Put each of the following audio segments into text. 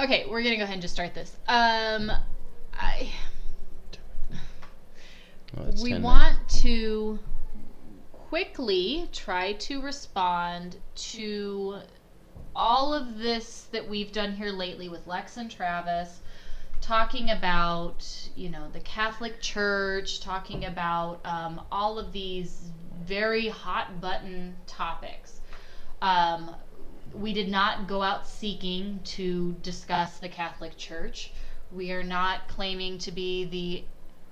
Okay, we're gonna go ahead and just start this. Um, I Well, we 10 want to quickly try to respond to all of this that we've done here lately with Lex and Travis talking about you know the catholic church talking about um, all of these very hot button topics um, we did not go out seeking to discuss the catholic church we are not claiming to be the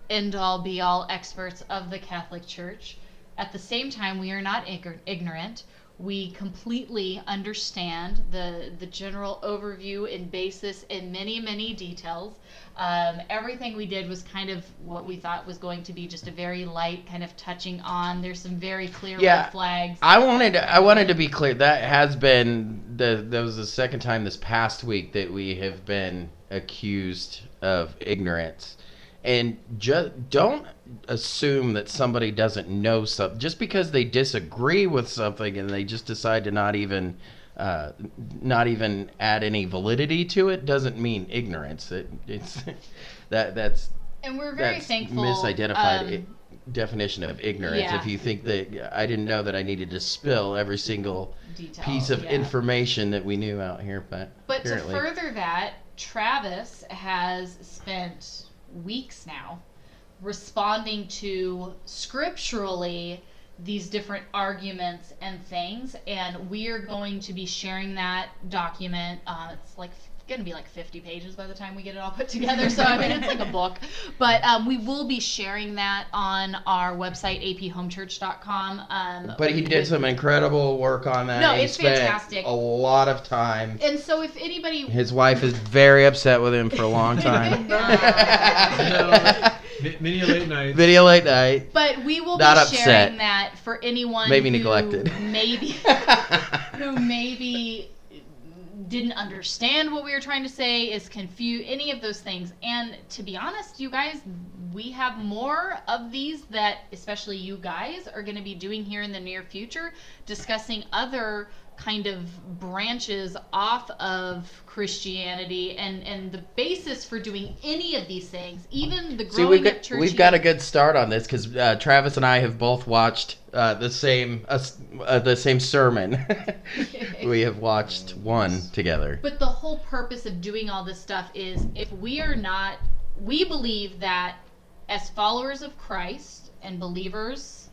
end all be all experts of the Catholic Church. At the same time, we are not ignorant. We completely understand the the general overview and basis in many many details. Um, everything we did was kind of what we thought was going to be just a very light kind of touching on. There's some very clear Yeah. red flags. I wanted to, I wanted to be clear. That has been the that was the second time this past week that we have been accused of ignorance. And just don't assume that somebody doesn't know something just because they disagree with something and they just decide to not even uh, not even add any validity to it doesn't mean ignorance. It, it's that that's and we're very thankful. misidentified um, definition of ignorance. yeah. If you think that I didn't know that I needed to spill every single detail, piece of yeah. information that we knew out here, but But apparently, to further that, Travis has spent weeks now responding to scripturally these different arguments and things, and we are going to be sharing that document. Uh, it's like going to be like 50 pages by the time we get it all put together. So I mean, it's like a book. But um, we will be sharing that on our website aphomechurch.com. Um, but he did with- some incredible work on that. No, He it's spent fantastic. A lot of time. And so if anybody His wife is very upset with him for a long time. Mi- Many a late night. Video late night. But we will Not be upset. sharing that for anyone Maybe who neglected. maybe who maybe didn't understand what we were trying to say, is confused, any of those things. And to be honest, you guys, we have more of these that especially you guys are going to be doing here in the near future, discussing other kind of branches off of Christianity and and the basis for doing any of these things, even the growing See, we've got, church. we've got a good start on this because uh, Travis and I have both watched uh, the same uh, uh, the same sermon. we have watched one together. But the whole purpose of doing all this stuff is if we are not, we believe that as followers of Christ and believers,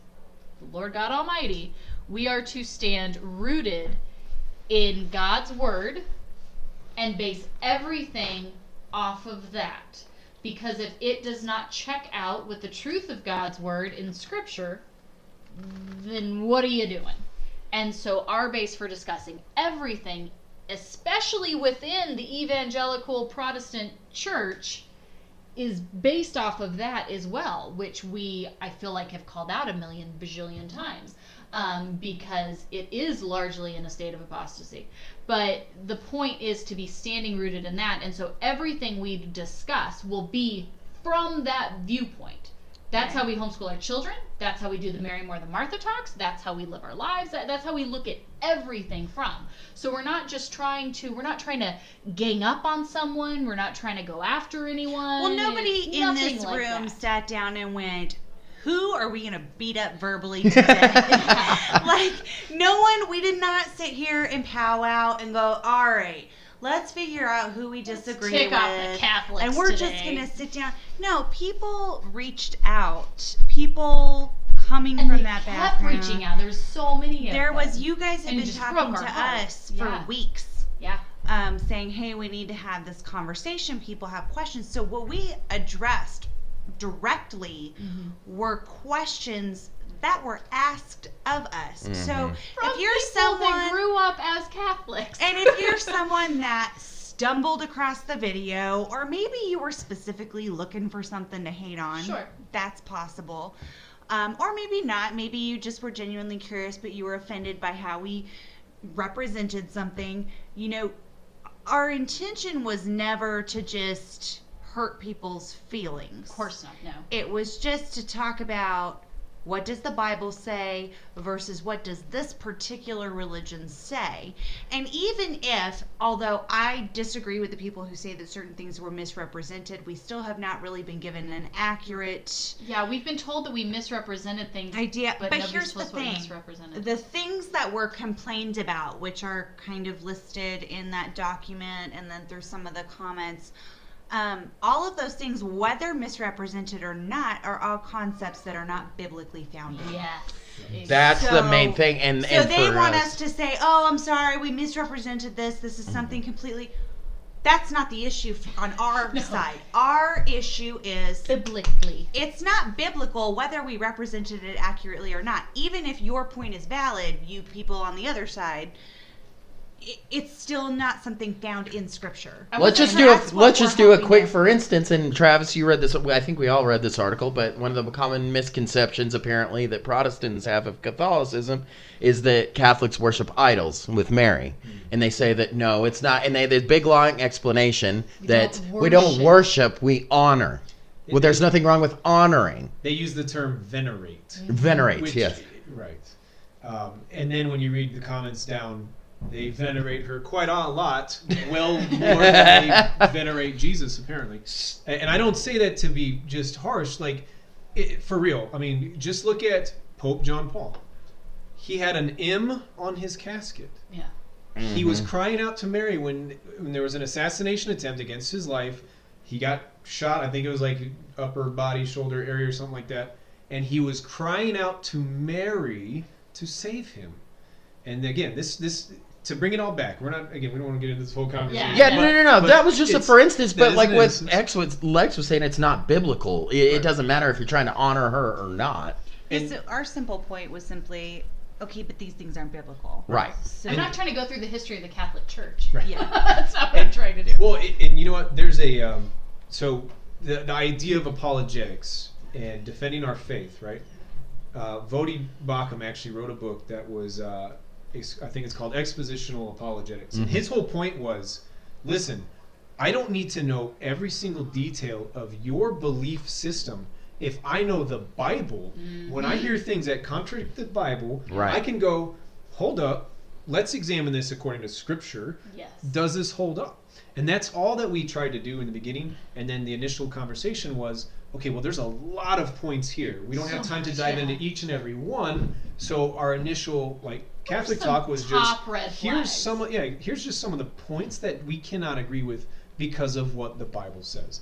the Lord God Almighty, we are to stand rooted in God's Word and base everything off of that. Because if it does not check out with the truth of God's Word in Scripture, then what are you doing? And so, our base for discussing everything, especially within the evangelical Protestant church, is based off of that as well, which we, I feel like, have called out a million bajillion times um, because it is largely in a state of apostasy. But the point is to be standing rooted in that. And so, everything we discuss will be from that viewpoint. That's how we homeschool our children. That's how we do the Mary More Than Martha talks. That's how we live our lives. That, that's how we look at everything from. So we're not just trying to. We're not trying to gang up on someone. We're not trying to go after anyone. Well, nobody in this like room that. sat down and went, "Who are we going to beat up verbally today?" like no one. We did not sit here and powwow and go, "All right, let's figure out who we disagree Tick with." off the Catholics and we're today. just gonna sit down. No, people reached out. People coming and from they that kept background. reaching out. There's so many. Of There them. was you guys have And been talking to heart. us for Yeah. weeks Yeah. um, saying, "Hey, we need to have this conversation. People have questions." So what we addressed directly Mm-hmm. were questions that were asked of us. So Mhm. From if you're someone that grew up as Catholics, and if you're someone that stumbled across the video, or maybe you were specifically looking for something to hate on, Sure. that's possible. Um, or maybe not. Maybe you just were genuinely curious, but you were offended by how we represented something. You know, our intention was never to just hurt people's feelings. of course not. No. It was just to talk about what does the Bible say versus what does this particular religion say? And even if, although I disagree with the people who say that certain things were misrepresented, we still have not really been given an accurate Yeah, we've been told that we misrepresented things, idea. but, But, here's the supposed to be thing the things that were complained about, which are kind of listed in that document and then through some of the comments, um, all of those things, whether misrepresented or not, are all concepts that are not biblically founded. yes. That's the main thing, and So and they want us, us to say, "Oh, I'm sorry, we misrepresented this. This is something completely." That's not the issue on our No. side. Our issue is biblically. it's not biblical whether we represented it accurately or not. Even if your point is valid, you people on the other side, i- it's still not something found in Scripture. Let's wasn't- just do a let's just do a quick that- for instance. And Travis, you read this. I think we all read this article, but one of the common misconceptions apparently that Protestants have of Catholicism is that Catholics worship idols with Mary, and they say that no, it's not. And they there's big long explanation We that don't we don't worship. worship, we honor. Well, there's nothing wrong with honoring. They use the term venerate. Venerate, which- yes. Right. Um, and then when you read the comments down, they venerate her quite a lot, well more than they venerate Jesus, apparently. And and I don't say that to be just harsh, like, it, for real. I mean, just look at Pope John Paul. He had an M on his casket. Yeah. He was mm-hmm. crying out to Mary when, when there was an assassination attempt against his life. He got shot. I think it was like upper body, shoulder area, or something like that. And he was crying out to Mary to save him. And again, this this to bring it all back. We're not again. We don't want to get into this whole conversation. Yeah, but- no, no, no. That was just a for instance. But like an what. X was Lex was saying, it's not biblical. It, it doesn't matter if you're trying to honor her or not. And- so our simple point was simply, okay, but these things aren't biblical. Right. So I'm not trying to go through the history of the Catholic Church. Right. Yeah. That's not what I'm trying to do. Well, it, and you know what? There's a um, so the, the idea of apologetics and defending our faith, right? Uh, Voddie Baucham actually wrote a book that was, uh, ex- I think it's called Expositional Apologetics. And Mhm. his whole point was, listen, I don't need to know every single detail of your belief system. If I know the Bible, when I hear things that contradict the Bible, Right. I can go, hold up, let's examine this according to Scripture yes. does this hold up? And that's all that we tried to do in the beginning. And then the initial conversation was, okay, well, there's a lot of points here. We don't have time to dive yeah. into each and every one. So our initial like Catholic some talk was just red here's flags. some yeah here's just some of the points that we cannot agree with because of what the Bible says.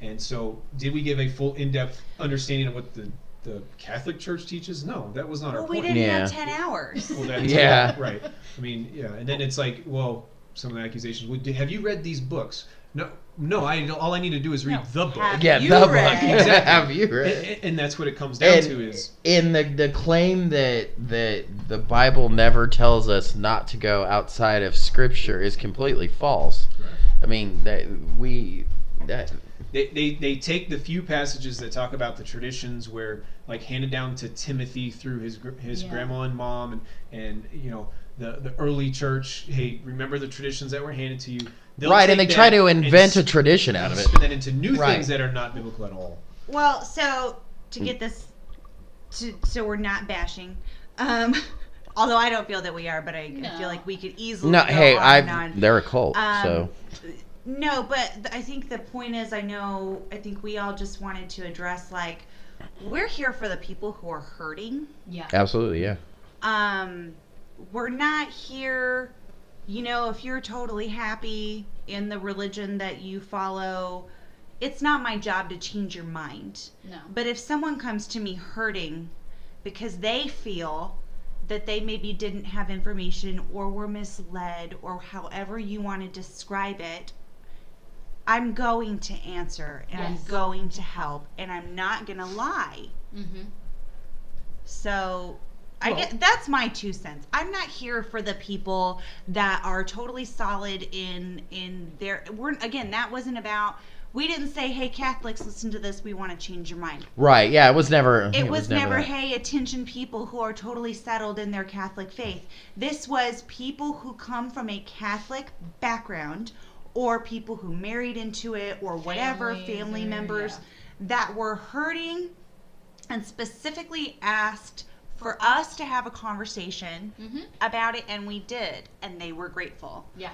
And so, did we give a full in-depth understanding of what the the Catholic Church teaches? No, that was not Well, our we didn't Yeah. have ten hours. Well, that's Yeah. right. I mean, yeah, and then it's like, well, some of the accusations. Would have you read these books? No, no. I all I need to do is read No. the book, Have Yeah, you the read- book. Exactly. Have you and, read? and- and that's what it comes down And to is in the the claim that that the Bible never tells us not to go outside of Scripture is completely false. I mean that we that they, they they take the few passages that talk about the traditions where like handed down to Timothy through his gr- his Yeah. grandma and mom and and you know the the early church. Hey, remember the traditions that were handed to you. They'll right, and they try to invent a tradition out of it. Spin that into new Right. things that are not biblical at all. Well, so to get this, to, so we're not bashing. Um, although I don't feel that we are, but I, I No. feel like we could easily. No, go hey, I and they're a cult, Um, so No, but th- I think the point is, I know, I think we all just wanted to address like, we're here for the people who are hurting. Yeah. absolutely, yeah. Um, we're not here, you know, if you're totally happy in the religion that you follow, it's not my job to change your mind. No. But if someone comes to me hurting because they feel that they maybe didn't have information or were misled or however you want to describe it, I'm going to answer and Yes. I'm going to help and I'm not going to lie. Mm-hmm. So I Well- get that's my two cents. I'm not here for the people that are totally solid in in their we're again that wasn't about we didn't say hey Catholics listen to this we want to change your mind. Right, yeah, it was never It, was, never, that. hey attention people who are totally settled in their Catholic faith. This was people who come from a Catholic background or people who married into it or whatever Families family members yeah. that were hurting and specifically asked for us to have a conversation Mm-hmm. about it, and we did, and they were grateful. Yeah.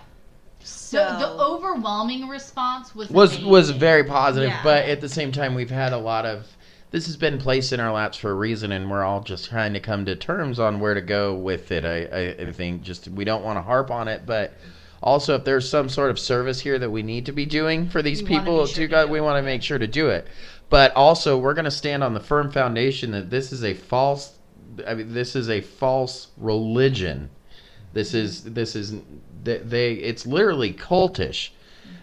So the, the overwhelming response was was was very positive, Yeah. but at the same time, we've had a lot of. This has been placed in our laps for a reason, and we're all just trying to come to terms on where to go with it. I, I, I think just we don't want to harp on it, but also if there's some sort of service here that we need to be doing for these We wanna people, be sure to to God, we want to make sure to do it. But also, we're going to stand on the firm foundation that this is a false. I mean, this is a false religion. This is this is they, they it's literally cultish.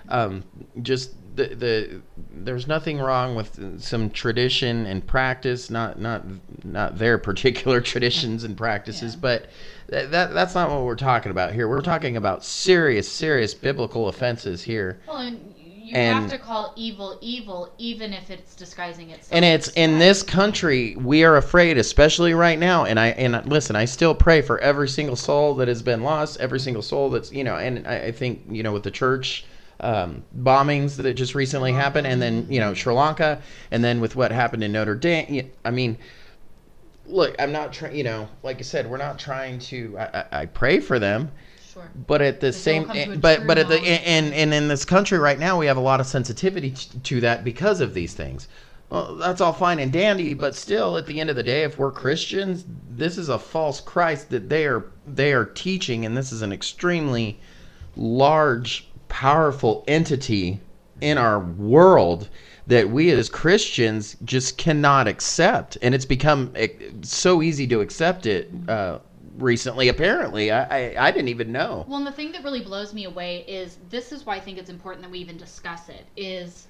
Um, just the, the there's nothing wrong with some tradition and practice, not not not their particular traditions and practices, Yeah. but that, that that's not what we're talking about here. We're talking about serious serious biblical offenses here. Well, and you And- have to call evil evil, even if it's disguising itself. and it's in this country we are afraid especially right now and i and listen i still pray for every single soul that has been lost every single soul that's you know and i, I think you know with the church um, bombings that just recently happened and then you know sri lanka and then with what happened in notre dame I mean look i'm not trying you know like i said we're not trying to i, I, I pray for them Sure. but at the same come to a but but at the and and in this country right now we have a lot of sensitivity to that because of these things. Well that's all fine and dandy but still at the end of the day if we're christians this is a false christ that they are they are teaching and this is an extremely large powerful entity in our world that we as Christians just cannot accept, and it's become eh, so easy to accept it uh, recently. Apparently, I, I I didn't even know. Well, and the thing that really blows me away is this is why I think it's important that we even discuss it is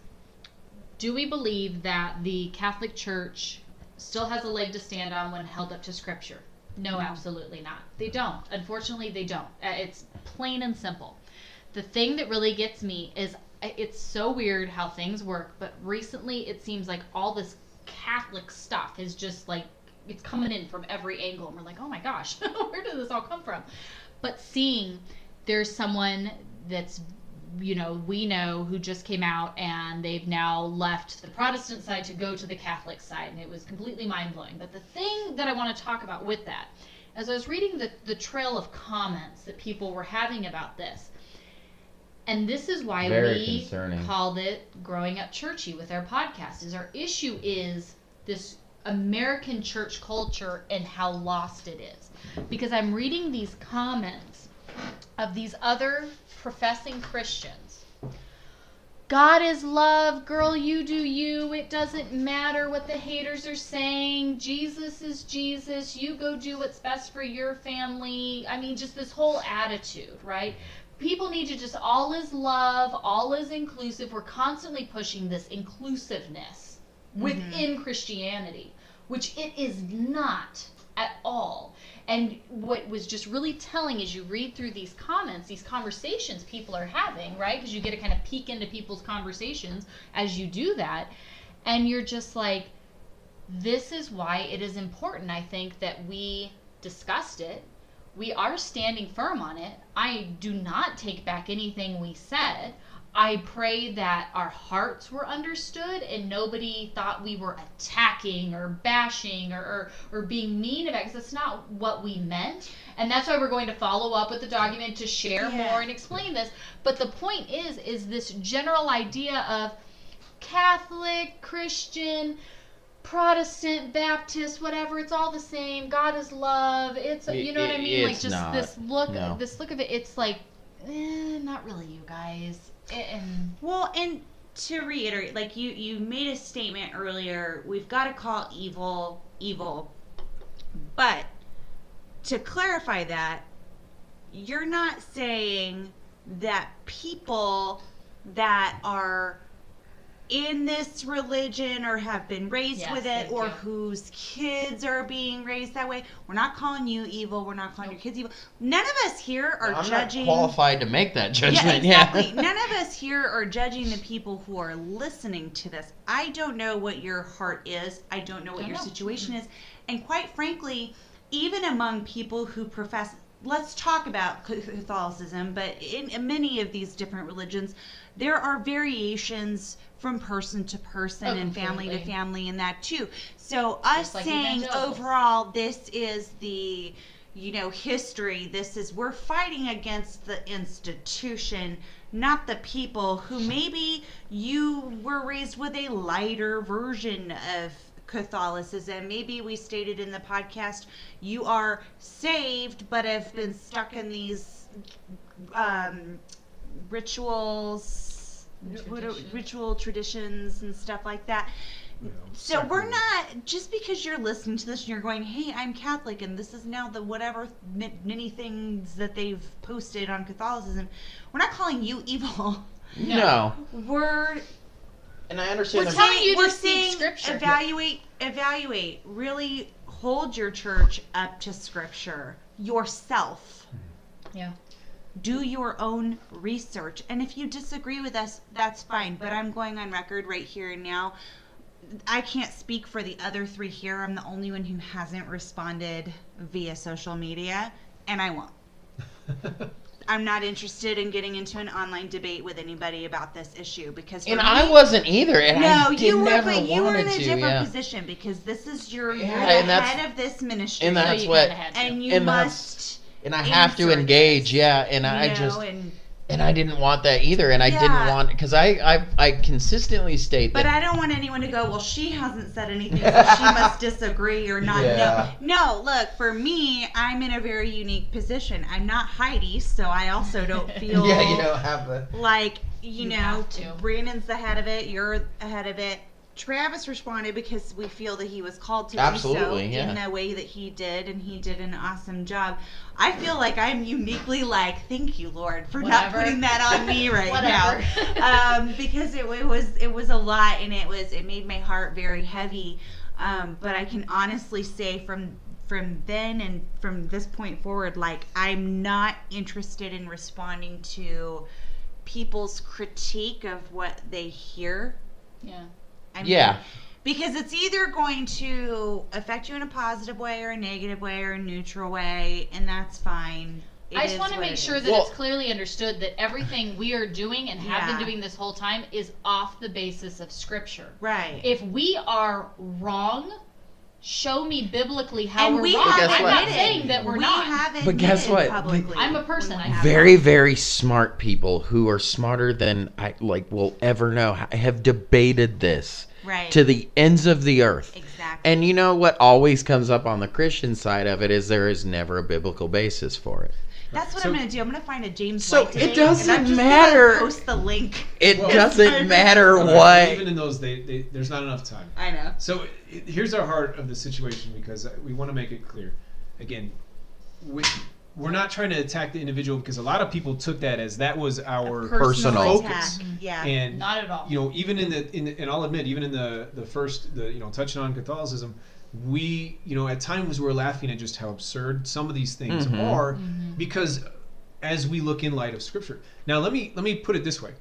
do we believe that the Catholic Church still has a leg to stand on when held up to scripture? No, absolutely not. They don't. Unfortunately, they don't. Uh, It's plain and simple. The thing that really gets me is uh, it's so weird how things work, but recently it seems like all this Catholic stuff is just like it's coming in from every angle, and we're like, oh my gosh, where did this all come from? But seeing there's someone that's you know we know who just came out and they've now left the protestant side to go to the catholic side and it was completely mind-blowing but the thing that i want to talk about with that as i was reading the, the trail of comments that people were having about this and this is why Very we concerning. called it growing up churchy with our podcast is our issue is this american church culture and how lost it is because i'm reading these comments of these other professing Christians. God is love, girl, you do you. It doesn't matter what the haters are saying. Jesus is Jesus. You go do what's best for your family. I mean, just this whole attitude, right? People need to just all is love, all is inclusive. We're constantly pushing this inclusiveness within mm-hmm. Christianity, which it is not at all. And what was just really telling as you read through these comments, these conversations people are having, right? Because you get to kind of peek into people's conversations as you do that. And you're just like, this is why it is important, I think, that we discussed it. We are standing firm on it. I do not take back anything we said. I pray that our hearts were understood and nobody thought we were attacking or bashing or, or, or being mean about it because that's not what we meant. And that's why we're going to follow up with the document to share Yeah. more and explain this. But the point is, is this general idea of Catholic, Christian, Protestant, Baptist, whatever, it's all the same. God is love. It's you know what I mean? Like just not. this look No. this look of it, it's like eh, not really you guys. And Well, and to reiterate, like you you made a statement earlier, we've got to call evil evil. But to clarify that, you're not saying that people that are in this religion or have been raised Yes, with it or you. whose kids are being raised that way. We're not calling you evil. We're not calling your kids evil. None of us here are I'm judging not qualified to make that yeah, judgment. exactly. None of us here are judging the people who are listening to this. I don't know what your heart is. I don't know what Don't your know. situation is. And quite frankly, even among people who profess let's talk about Catholicism, but in, in many of these different religions, there are variations from person to person Oh, and family to family in that too. So us like saying overall this is the you know history this is we're fighting against the institution not the people who maybe you were raised with a lighter version of Catholicism. Maybe we stated in the podcast you are saved but have been stuck in these um, rituals, what are- Traditions. ritual traditions and stuff like that. You know, So we're not just because you're listening to this and you're going, "Hey, I'm Catholic," and this is now the whatever many things that they've posted on Catholicism. We're not calling you evil. No. We're And I understand. we're telling saying you to we're speak saying scripture. evaluate, evaluate. Really hold your church up to Scripture yourself. Yeah. Do your own research. And if you disagree with us, that's fine. But I'm going on record right here and now. I can't speak for the other three here. I'm the only one who hasn't responded via social media, and I won't. I'm not interested in getting into an online debate with anybody about this issue because and me, I wasn't either, and no, I did you were, never but you were in a to. different yeah. position because this is your you're the head of this ministry, and that's you what- kinda had to. and you and that's- must. And I have to engage, yeah. And I know, just and and I didn't want that either, and I didn't want because I, I I consistently state But that But I don't want anyone to go, well, she hasn't said anything, so she must disagree or not Yeah. know. No, look, for me, I'm in a very unique position. I'm not Heidi, so I also don't feel yeah, you don't have the like, you, You know. Brandon's ahead of it, you're ahead of it. Travis responded because we feel that he was called to Absolutely, do so in the way that he did, and he did an awesome job. I feel like I'm uniquely like, thank you, Lord, for not putting that on me right now um, because it, it was it was a lot and it was it made my heart very heavy. Um, but I can honestly say from from then and from this point forward, like I'm not interested in responding to people's critique of what they hear. yeah. I yeah. because it's either going to affect you in a positive way or a negative way or a neutral way, and that's fine. It I just want to make sure is. that Well- it's clearly understood that everything we are doing and have Yeah. been doing this whole time is off the basis of scripture. right. If we are wrong, show me biblically how and we're we wrong. But guess have I'm what? not saying that we're we not. Have But guess what? Publicly I'm a person. I very not. very smart people who are smarter than I like will ever know ha- have debated this right to the ends of the earth. exactly. And you know what always comes up on the Christian side of it is there is never a biblical basis for it. That's what So- I'm gonna do. I'm gonna find a James. So White it doesn't and I'm just matter. Post the link. It Well- doesn't matter Okay, what. Even in those, they, they, there's not enough time. I know. So i- here's our heart of the situation because we want to make it clear. Again, we, we're not trying to attack the individual because a lot of people took that as that was our Personal. focus. attack. Yeah. And Not at all. you know, even in the in the, and I'll admit, even in the the first the you know touching on Catholicism, we you know at times we're laughing at just how absurd some of these things Mhm. are Mm-hmm. because as we look in light of Scripture. Now let me let me put it this way: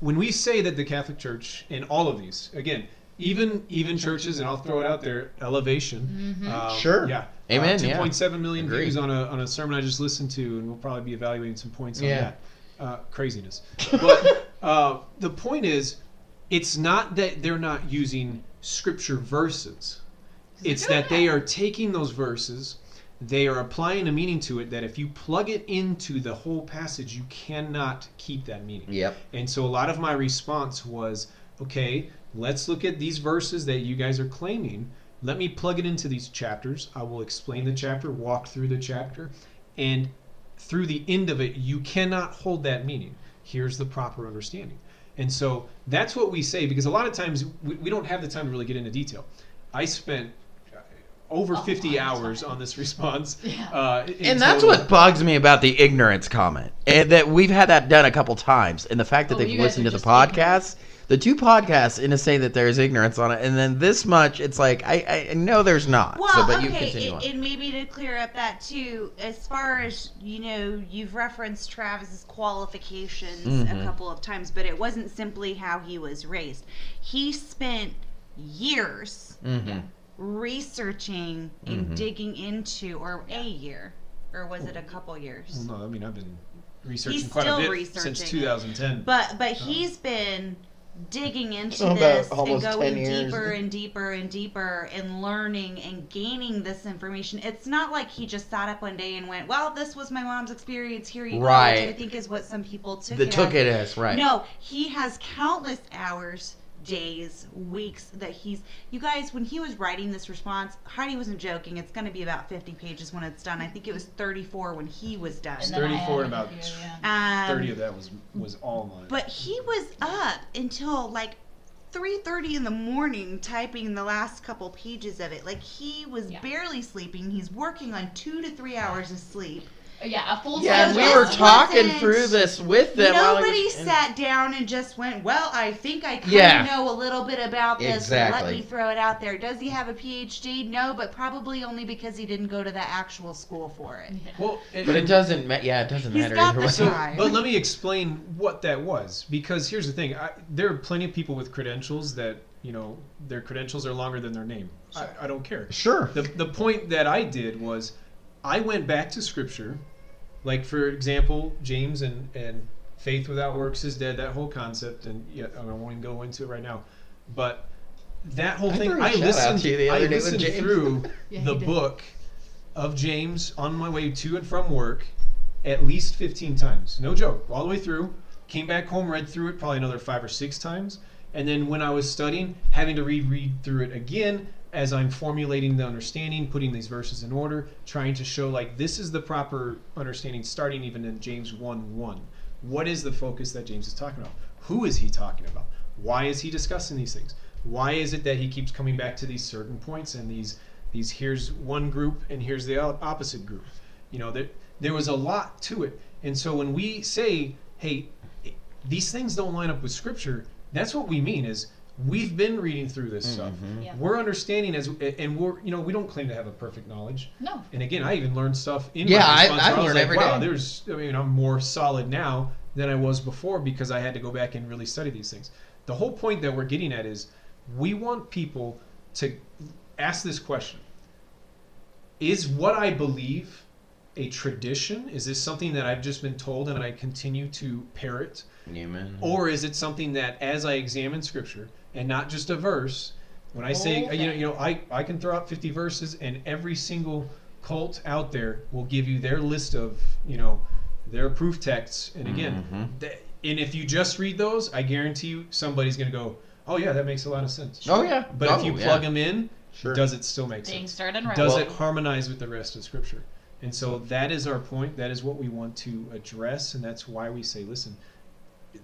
when we say that the Catholic Church and all of these again. Even even churches, and I'll throw it out there. Elevation, Mm-hmm. um, Sure. yeah, Amen, Two yeah. point seven million Agree. views on a on a sermon I just listened to, and we'll probably be evaluating some points on Yeah. that. Uh, craziness, but uh, the point is, it's not that they're not using scripture verses. It's that they are taking those verses, they are applying a meaning to it that if you plug it into the whole passage, you cannot keep that meaning. Yep. And so a lot of my response was, okay, let's look at these verses that you guys are claiming. Let me plug it into these chapters. I will explain the chapter, walk through the chapter, and through the end of it, you cannot hold that meaning. Here's the proper understanding. And so that's what we say because a lot of times we, we don't have the time to really get into detail. I spent uh, over A 50 hours on this response. Yeah. Uh, And that's total. what bugs me about the ignorance comment. And that we've had that done a couple times. And the fact that Oh, they've listened to the podcast. podcasts, the two podcasts, and to say that there's ignorance on it, and then this much, it's like I, I know there's not. Well, so, but you okay, continue and, and maybe to clear up that too, as far as you know, you've referenced Travis's qualifications a Mhm. couple of times, but it wasn't simply how he was raised. He spent years hmm researching and Mhm. digging into, or a year, or was it a couple years? Well, no, I mean I've been researching He's quite still a bit researching since it. 2010. But but he's been digging into this and going deeper and deeper and deeper and learning and gaining this information. It's not like he just sat up one day and went, "Well, this was my mom's experience. Here you Right. go." Which I think is what some people took That it took as. it as right. No, he has countless hours, days, weeks that he's. You guys, when he was writing this response, Heidi wasn't joking. It's going to be about 50 pages when it's done. I think it was 34 when he was done. And then I 34 and about few, yeah. Um, 30 of that was was all mine. but he was up until like 3:30 in the morning typing the last couple pages of it. Like he was Yeah. barely sleeping. He's working on 2 to 3 hours of sleep. Yeah, a full Yeah, and size we were talking wasn't- through this with them. Nobody was- and- sat down and just went, "Well, I think I kind of know a little bit about this. so let me throw it out there." Does he have a PhD? No, but probably only because he didn't go to the actual school for it. well, and- But it doesn't matter. Yeah, it doesn't He's matter got either the way. So, time. but let me explain what that was because here's the thing: I, there are plenty of people with credentials that you know their credentials are longer than their name. I, I don't care. Sure. The the point that I did was I went back to scripture, like for example, James and and faith without works is dead. That whole concept, and yeah, I won't even go into it right now, but that whole I thing. threw a I shout out listened. to you the I other day listened James. through Yeah, the did. book of James on my way to and from work at least 15 times. No joke. All the way through. Came back home, read through it probably another five or six times. And then when I was studying, having to read read through it again as I'm formulating the understanding, putting these verses in order, trying to show like this is the proper understanding, starting even in James 1 1. What is the focus that James is talking about? Who is he talking about? Why is he discussing these things? Why is it that he keeps coming back to these certain points and these these here's one group and here's the opposite group? You know, there there was a lot to it. And so when we say, hey, these things don't line up with scripture, that's what we mean is we've been reading through this mm-hmm. stuff. Yeah. We're understanding as and we're you know, we don't claim to have a perfect knowledge. No. And again, I even learned stuff in Yeah, my I- response I where was learn like, every wow, day. there's I mean, I'm more solid now than I was before because I had to go back and really study these things. The whole point that we're getting at is we want people to ask this question. Is what I believe a tradition? Is this something that I've just been told and I continue to parrot? Amen. Or is it something that as I examine scripture and not just a verse, when I say Whole you know, you know, I, I can throw out 50 verses and every single cult out there will give you their list of, you know, their proof texts. And again, Mhm. th- and if you just read those, I guarantee you somebody's going to go, "Oh yeah, that makes a lot of sense." Oh yeah. But oh, if you yeah. plug them in, Sure. does it still make Things sense? start unraveling. Does Well- it harmonize with the rest of Scripture? And so that is our point. That is what we want to address, and that's why we say, listen,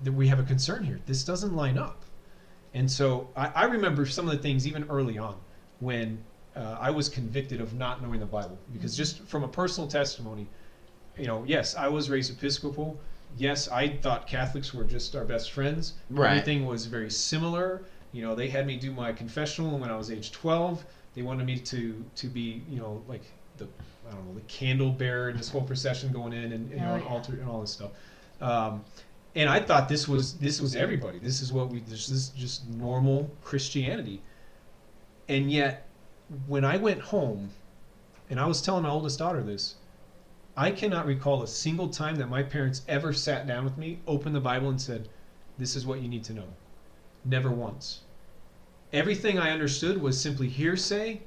that we have a concern here. This doesn't line up. And so I, I remember some of the things even early on when uh, I was convicted of not knowing the Bible, because just from a personal testimony, you know, yes, I was raised Episcopal. Yes, I thought Catholics were just our best friends. Right. Everything was very similar. You know, they had me do my confessional when I was age 12. They wanted me to to be, you know, like the I don't know, the candle bearer and this whole procession going in and, you know, Oh, an yeah. altar and all this stuff. Um, and I thought this was this was everybody. This is what we this is just normal Christianity. And yet, when I went home, and I was telling my oldest daughter this, I cannot recall a single time that my parents ever sat down with me, opened the Bible, and said, "This is what you need to know." Never once. Everything I understood was simply hearsay,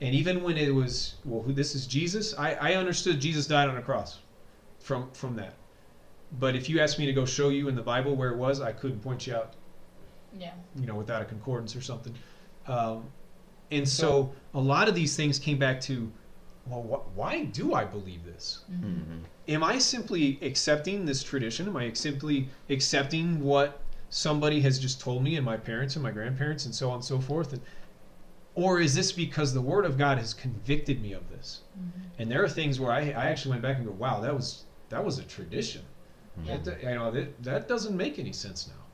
and even when it was, well, this is Jesus, I, I understood Jesus died on a cross, from from that. But if you asked me to go show you in the Bible where it was, I couldn't point you out Yeah. you know, without a concordance or something. Um, and so a lot of these things came back to, well, wh- why do I believe this? Mhm. Am I simply accepting this tradition? Am I simply accepting what somebody has just told me and my parents and my grandparents and so on and so forth? And, or is this because the Word of God has convicted me of this? And there are things where I, I actually went back and go, wow, that was that was a tradition. Yeah. That, you know, that, that doesn't make any sense now.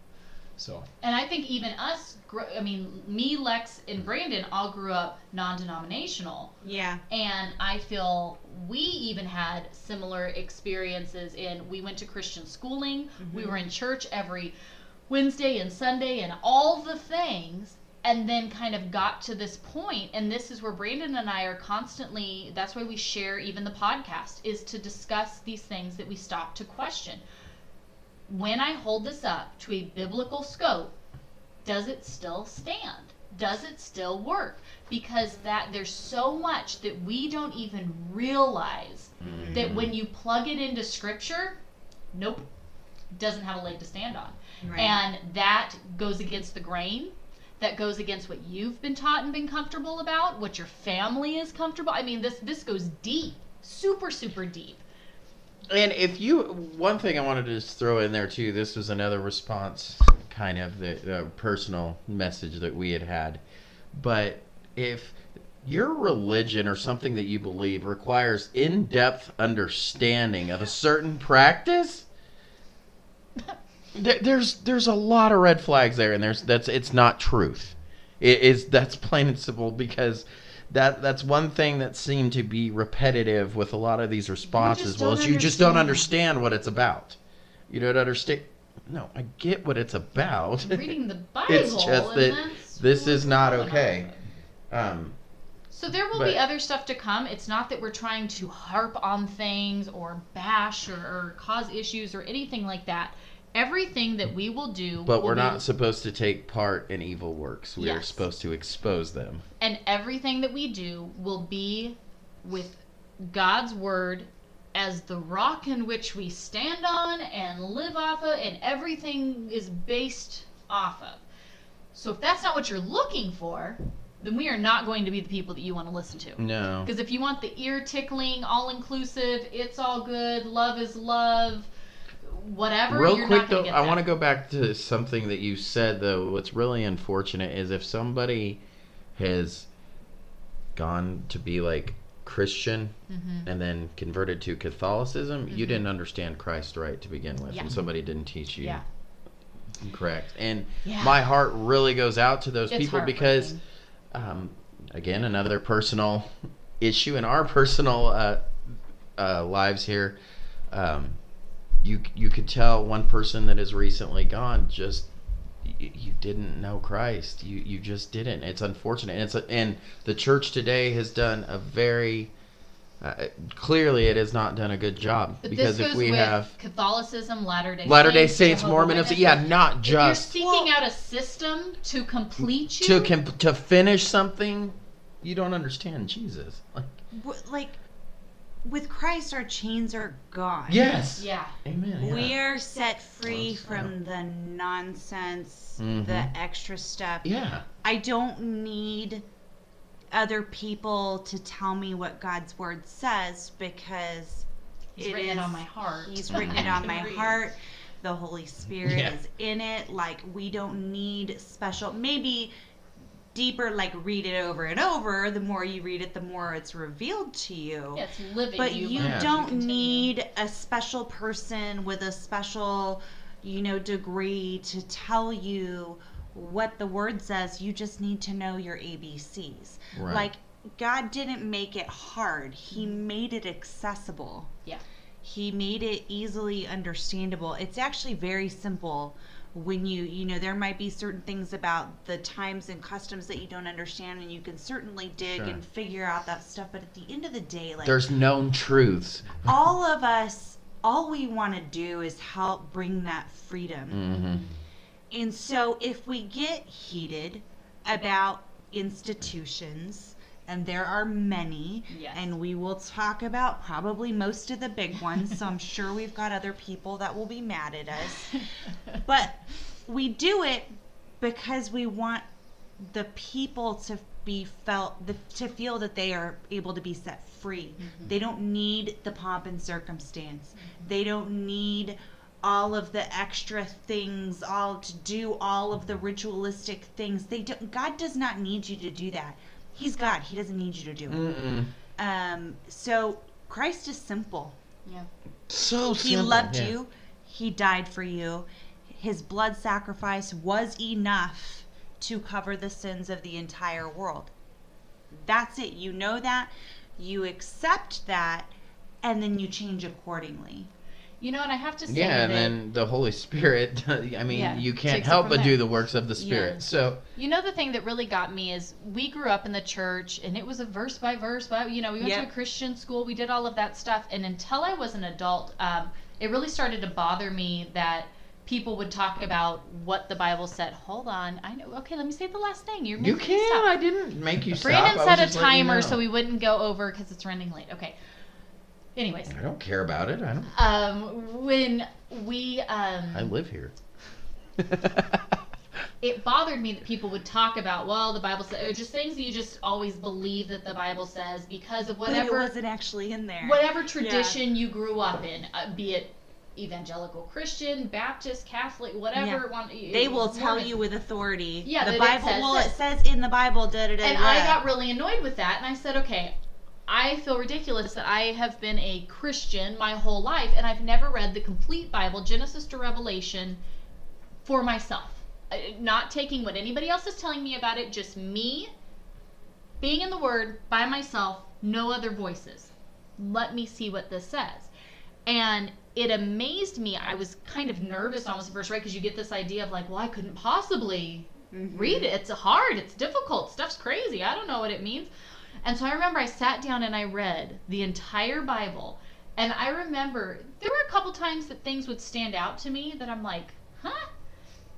So And I think even us, I mean, me, Lex, and mm-hmm. Brandon all grew up non-denominational, Yeah. and I feel we even had similar experiences. In we went to Christian schooling, we mm-hmm. were in church every Wednesday and Sunday, and all the things. And then kind of got to this point and this is where brandon and i are constantly that's why we share even the podcast is to discuss these things that we stop to question. When i hold this up to a biblical scope does it still stand? Does it still work? Because that there's so much that we don't even realize that mm-hmm. when you plug it into scripture nope doesn't have a leg to stand on. Right. and that goes against the grain that goes against what you've been taught and been comfortable about what your family is comfortable i mean this this goes deep super super deep And if you, one thing I wanted to just throw in there too, this was another response, kind of the, the personal message that we had had. But if your religion or something that you believe requires in depth understanding of a certain practice, there, there's there's a lot of red flags there, and there's that's it's not truth. It is that's plain and simple because that that's one thing that seemed to be repetitive with a lot of these responses. Well, you just don't understand. what it's about. You don't understand. No, I get what it's about. Reading the bible it's just that this is not okay. Um, So there will But- be other stuff to come. It's not that we're trying to harp on things or bash or, or cause issues or anything like that. Everything that we will do, but will we're be- not supposed to take part in evil works. We are supposed to expose them. and everything that we do will be with God's word as the rock in which we stand on and live off of, and everything is based off of. So if that's not what you're looking for, then we are not going to be the people that you want to listen to. No. Because if you want the ear tickling, all inclusive, it's all good, love is love, whatever. Real quick though, get I want to go back to something that you said though. What's really unfortunate is if somebody has gone to be like Christian Mhm. and then converted to Catholicism, you didn't understand Christ right to begin with, Mm-hmm. Yeah. and somebody didn't teach you Yeah. correct. And Yeah. my heart really goes out to those It's people because, um, again, another personal issue in our personal uh, uh, lives here. Um, you you could tell one person that has recently gone just you didn't know Christ. You you just didn't. It's unfortunate. And it's a, and the church today has done a very uh, clearly it has not done a good job But because this if we with have Catholicism, Latter Day Latter Day Saints, Saints, Jehovah's Mormon, Witnesses, yeah, not if you're just seeking Well- out a system to complete you, to com- to finish something, you don't understand Jesus. Like, like with Christ, our chains are gone. yes. yeah, Amen. yeah. We are set free Close from the nonsense, Mhm. the extra stuff. Yeah. I don't need other people to tell me what God's word says because He's it written it is- on my heart. He's written it on my read. heart. The Holy Spirit Yeah. is in it. Like we don't need special. Maybe deeper. Like read it over and over. The more you read it, the more it's revealed to you. Yeah, it's living. But you, you Yeah. don't continue. need a special person with a special, you know, degree to tell you what the word says. You just need to know your ABCs. Right. Like God didn't make it hard. He made it accessible. Yeah. He made it easily understandable. It's actually very simple when you, you know, there might be certain things about the times and customs that you don't understand and you can certainly dig Sure. and figure out that stuff, but at the end of the day, like There's known truths. all of us all we want to do is help bring that freedom Mm-hmm. and so if we get heated about institutions and there are many. Yes. and we will talk about probably most of the big ones so i'm sure we've got other people that will be mad at us. But we do it because we want the people to be felt the, to feel that they are able to be set free. Mm-hmm. They don't need the pomp and circumstance. Mm-hmm. They don't need all of the extra things all to do all of the ritualistic things. They don't god does not need you to do that he's god he doesn't need you to do it um so christ is simple Yeah. So simple. he simple. loved yeah. you. He died for you. His blood sacrifice was enough to cover the sins of the entire world. That's it. You know that. You accept that, and then you change accordingly. You know, and I have to say Yeah, and then the Holy Spirit. I mean, Yeah, you can't help but there. do the works of the Spirit. Yeah. So you know the thing that really got me is we grew up in the church and it was a verse by verse, but you know we went Yep. to a Christian school, we did all of that stuff, and until I was an adult, um, it really started to bother me that people would talk about what the Bible said. Hold on, I know. Okay, let me say the last thing. You're you can. stop. I didn't make you stop. Brandon I was set a just letting you timer know. so we wouldn't go over because it's running late. Okay. Anyways, I don't care about it. I don't. um, when we um, I live here. it bothered me that people would talk about, well, the Bible says, or just things that you just always believe that the Bible says because of But it whatever wasn't actually in there. whatever tradition you grew up in, uh, be it evangelical Christian, Baptist, Catholic, whatever. Yeah. One, They will tell Mormon. you with authority. Yeah, the that it Bible. says well, this. it says in the Bible. Da da da. And da. I got really annoyed with that, and I said, okay, I feel ridiculous that I have been a Christian my whole life, and I've never read the complete Bible, Genesis to Revelation, for myself. Uh, Not taking what anybody else is telling me about it, just me being in the Word by myself, no other voices. Let me see what this says. And it amazed me. I was kind of nervous almost at first, right? Because you get this idea of like, well, I couldn't possibly Mhm. read it. It's hard. It's difficult. Stuff's crazy. I don't know what it means. And so I remember I sat down and I read the entire Bible. And I remember there were a couple times that things would stand out to me that I'm like, huh?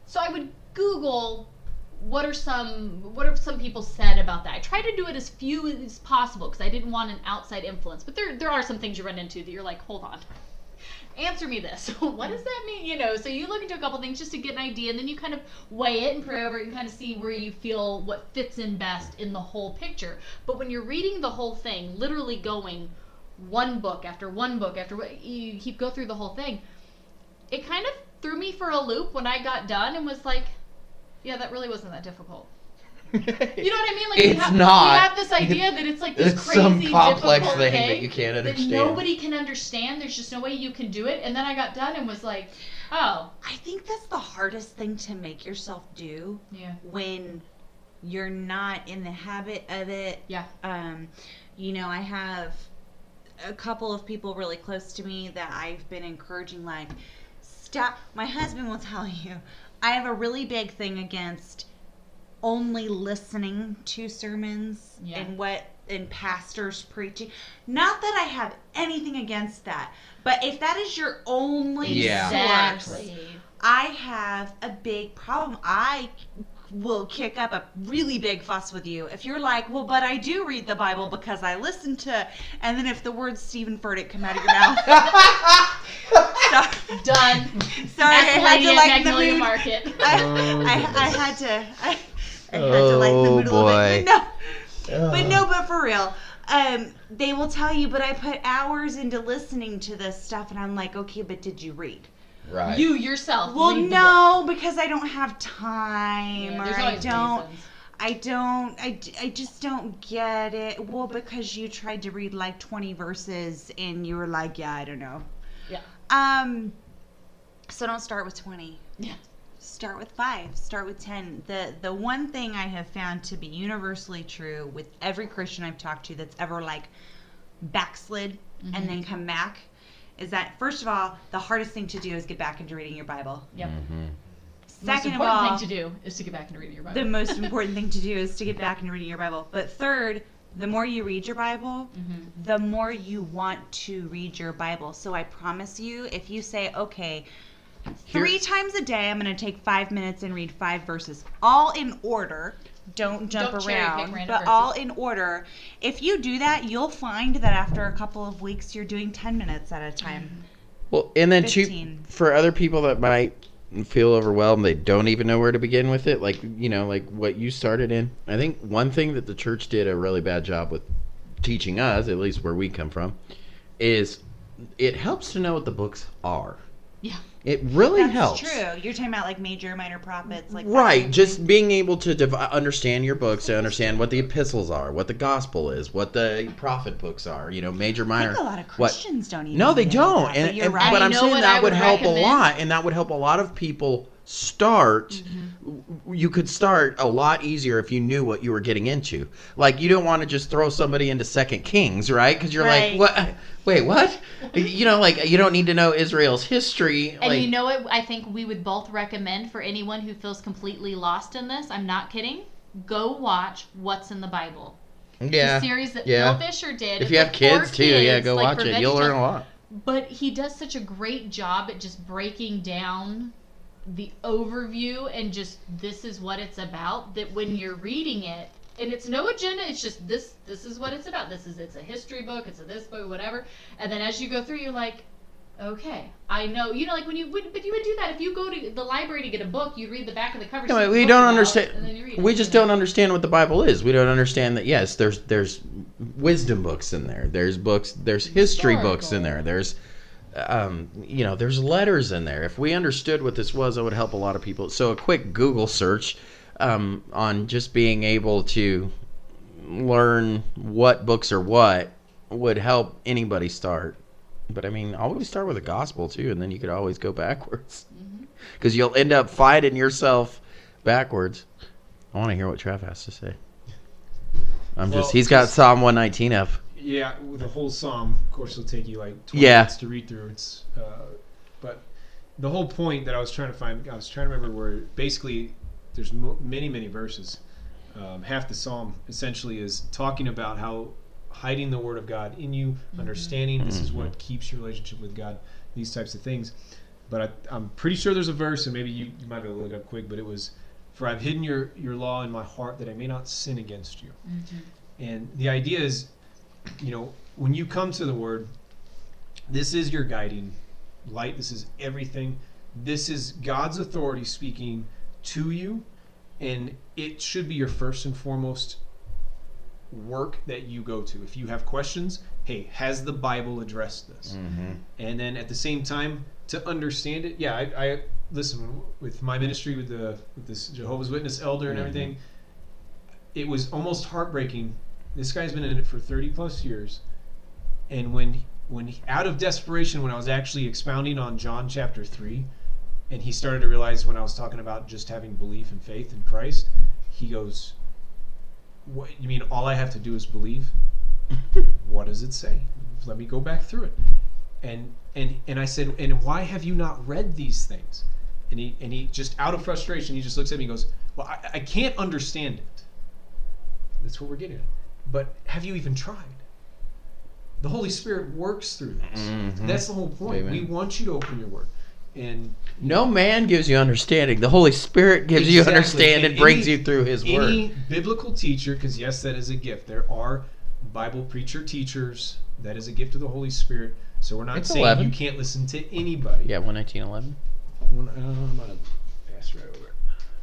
So I would Google what are some what have some people said about that. I tried to do it as few as possible because I didn't want an outside influence. But there there are some things you run into that you're like, hold on. Answer me this. what does that mean? You know, so you look into a couple things just to get an idea, and then you kind of weigh it and pray over it and kind of see where you feel what fits in best in the whole picture. But when you're reading the whole thing, literally going one book after one book after what you keep go through the whole thing, it kind of threw me for a loop when I got done and was like, yeah, that really wasn't that difficult. You know what I mean? Like we It's have, not. We have this idea that it's like this It's crazy, some complex thing thing that you can't that understand. nobody can understand. There's just no way you can do it. And then I got done and was like, oh, I think that's the hardest thing to make yourself do yeah, when you're not in the habit of it. yeah, Um, you know, I have a couple of people really close to me that I've been encouraging, like, stop. My husband will tell you, I have a really big thing against only listening to sermons Yeah. and what and pastors preaching. Not that I have anything against that, but if that is your only Yeah. source, exactly. I have a big problem. I will kick up a really big fuss with you if you're like, well, but I do read the Bible because I listen to, and then if the words Steven Furtick come out of your mouth, so, Done. sorry, I had to at lighten the mood. Market. I, Oh, I, I had to, I, I had to lighten the Oh, mood a little bit. boy. No, but no, but for real. Um, they will tell you, but I put hours into listening to this stuff, and I'm like, okay, but did you read? Right. You yourself. Well, no, because I don't have time, Yeah, or I don't, reasons. I don't, I, d- I just don't get it. Well, because you tried to read like 20 verses and you were like, yeah, I don't know. Yeah. Um, so don't start with 20. Yeah. Start with five. Start with 10. The the one thing I have found to be universally true with every Christian I've talked to that's ever like backslid Mm-hmm. and then come back is that first of all, the hardest thing to do is get back into reading your Bible. Yep. Mhm. The most Second of important all, thing to do is to get back and read your Bible. the most important thing to do is to get back into reading your Bible. But third, the more you read your Bible, Mhm. the more you want to read your Bible. So I promise you, if you say, okay, three Here- times a day, I'm going to take five minutes and read five verses, all in order. Don't jump Don't cherry pick around, random but verses. all in order. If you do that, you'll find that after a couple of weeks, you're doing 10 minutes at a time. Well, and then two 15. for other people that might feel overwhelmed, they don't even know where to begin with it. Like you know, like what you started in. I think one thing that the church did a really bad job with teaching us, at least where we come from, is it helps to know what the books are. Yeah. It really That's helps. true. You're talking about like major, minor prophets, like Right, just thing. being able to div- uh, understand your books, to understand what the epistles are, what the gospel is, what the prophet books are, you know, major, I minor. think a lot of what- Christians don't even. No, they know don't. that, and, but you're and- right. but I I'm saying that would would help a lot, and that would help a lot of people start Mm-hmm. you could start a lot easier if you knew what you were getting into like you don't want to just throw somebody into second kings right because you're Right. like what wait what you know like you don't need to know israel's history And like you know what? I think we would both recommend for anyone who feels completely lost in this. I'm not kidding. Go watch What's in the Bible. yeah The series that yeah. Phil Vischer did. if you have kids too yeah go like watch it you'll learn a lot But he does such a great job at just breaking down the overview and just this is what it's about that when mm-hmm. you're reading it and it's no agenda it's just this this is what it's about this is it's a history book it's a this book whatever and then as you go through you're like okay i know you know like when you would but you would do that if you go to the library to get a book you'd read the back of the cover see we don't understand. and then you read We just don't understand what the Bible is. We don't understand that. Yes, there's there's wisdom books in there. There's books. There's history books in there. There's, um, you know, there's letters in there. If we understood what this was, it would help a lot of people. So a quick Google search um, on just being able to learn what books are what would help anybody start. But I mean, always start with the gospel too, and then you could always go backwards because you'll end up fighting yourself backwards. I want to hear what Trev has to say. I'm Well, just, he's got Psalm 119 up. Yeah, the whole psalm, of course, it'll take you like 20 Yeah. minutes to read through. It's, uh, but the whole point that I was trying to find, I was trying to remember where basically there's mo- many, many verses. Um, half the psalm essentially is talking about how hiding the word of God in you, understanding this is what keeps your relationship with God, these types of things. But I, I'm pretty sure there's a verse, and maybe you, you might be able to look it up quick, but it was, "For I've hidden your your law in my heart that I may not sin against you." And the idea is, you know, when you come to the Word, this is your guiding light. This is everything. This is God's authority speaking to you, and it should be your first and foremost work that you go to. If you have questions, hey, has the Bible addressed this? Mm-hmm. and then at the same time to understand it yeah i, I listen with my ministry with the with this jehovah's witness elder and Mhm. everything it was almost heartbreaking this guy's been in it for 30 plus years and when when he, out of desperation when i was actually expounding on john chapter 3 and he started to realize when i was talking about just having belief and faith in christ he goes what you mean all i have to do is believe what does it say let me go back through it and and and I said, and why have you not read these things? And he and he just out of frustration, he just looks at me and goes, well, I, I can't understand it. That's what we're getting at. But have you even tried? The Holy Spirit works through this. Mhm. That's the whole point. Amen. We want you to open your word, and No man gives you understanding. The Holy Spirit gives you understanding, And brings any- you through His any Word. biblical teacher, because yes, that is a gift. There are Bible preacher teachers. That is a gift of the Holy Spirit. So we're not It's saying 11. you can't listen to anybody. Yeah, 119.11. One, uh, I'm gonna pass right over.